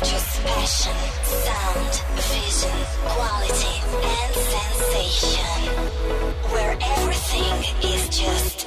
Just passion, sound, vision, quality, and sensation. Where everything is just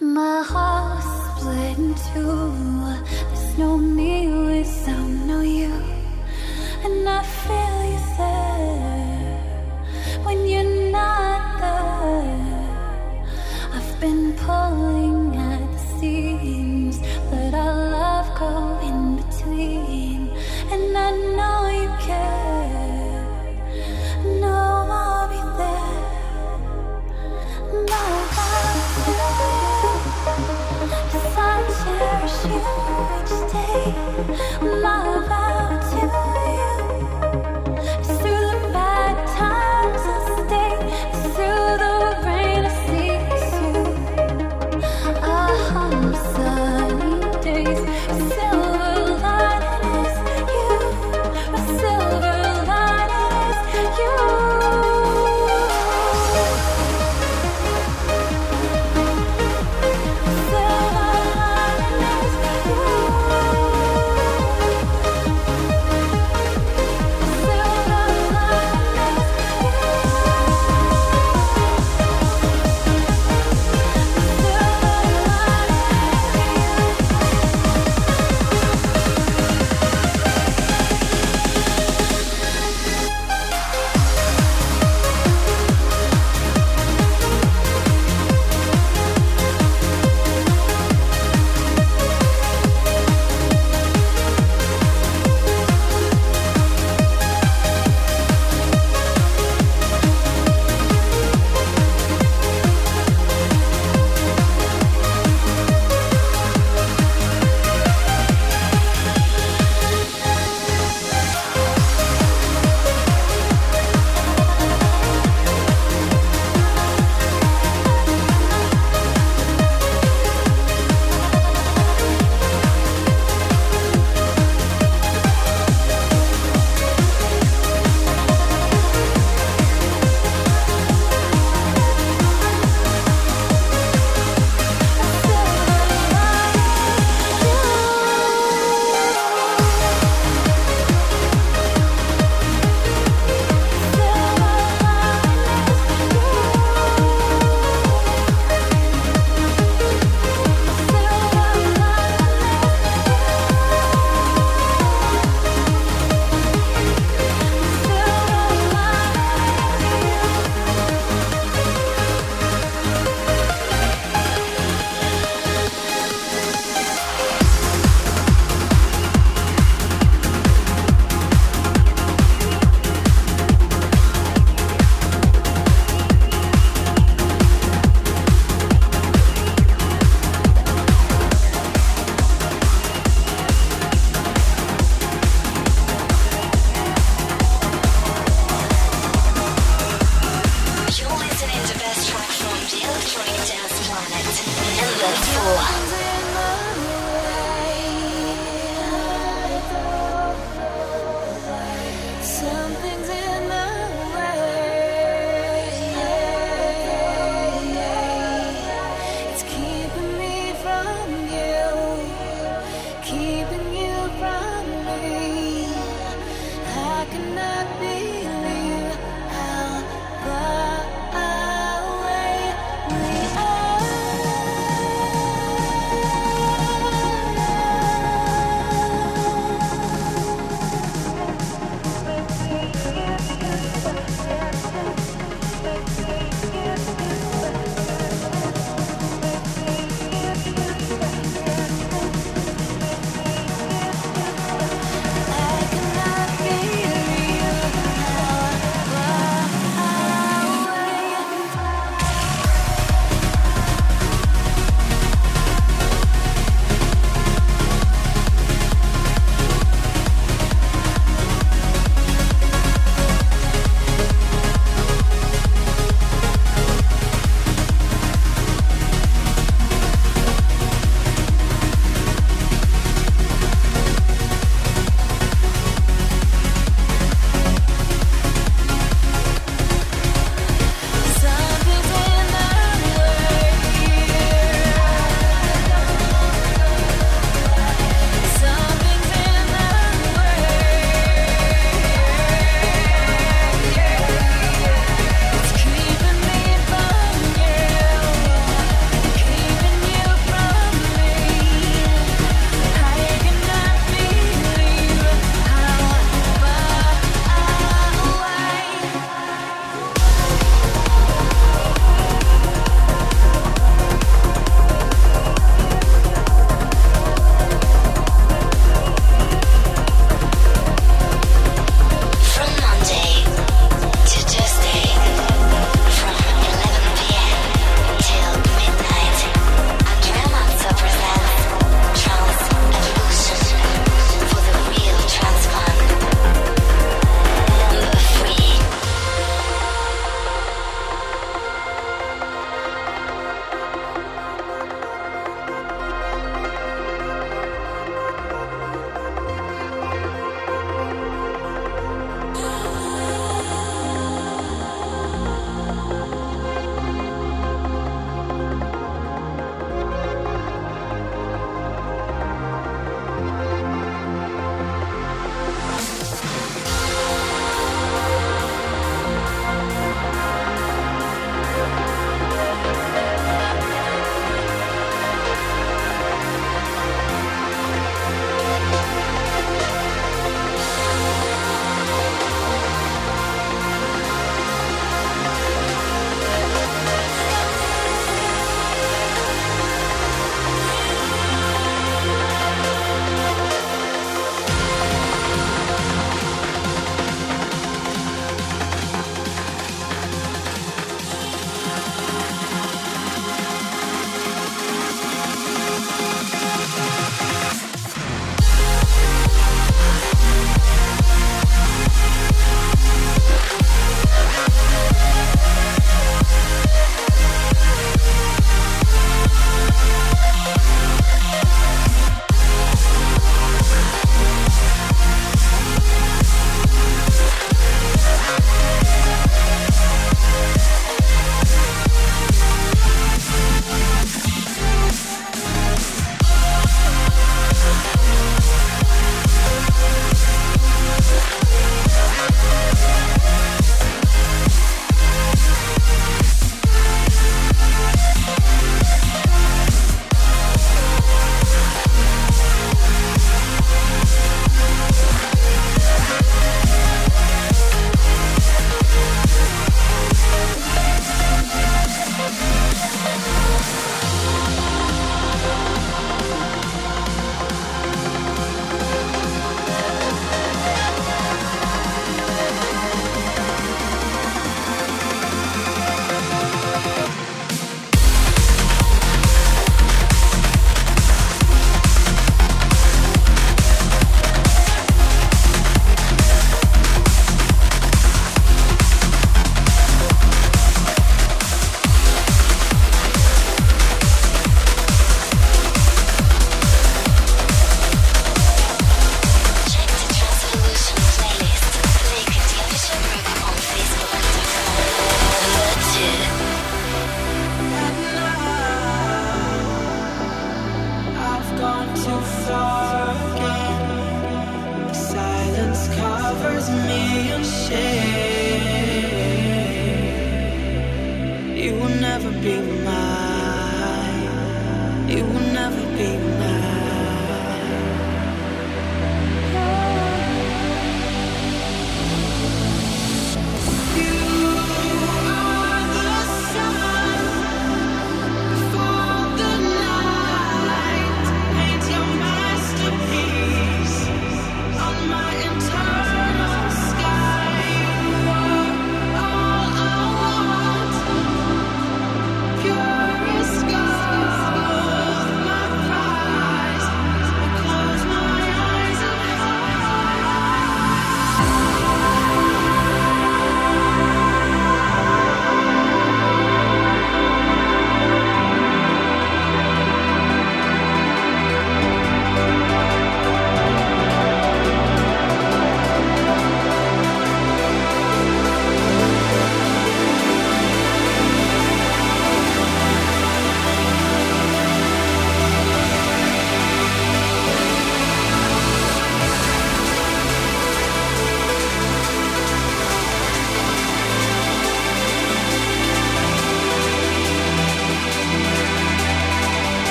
My heart split in two. There's no me without no you, and I feel.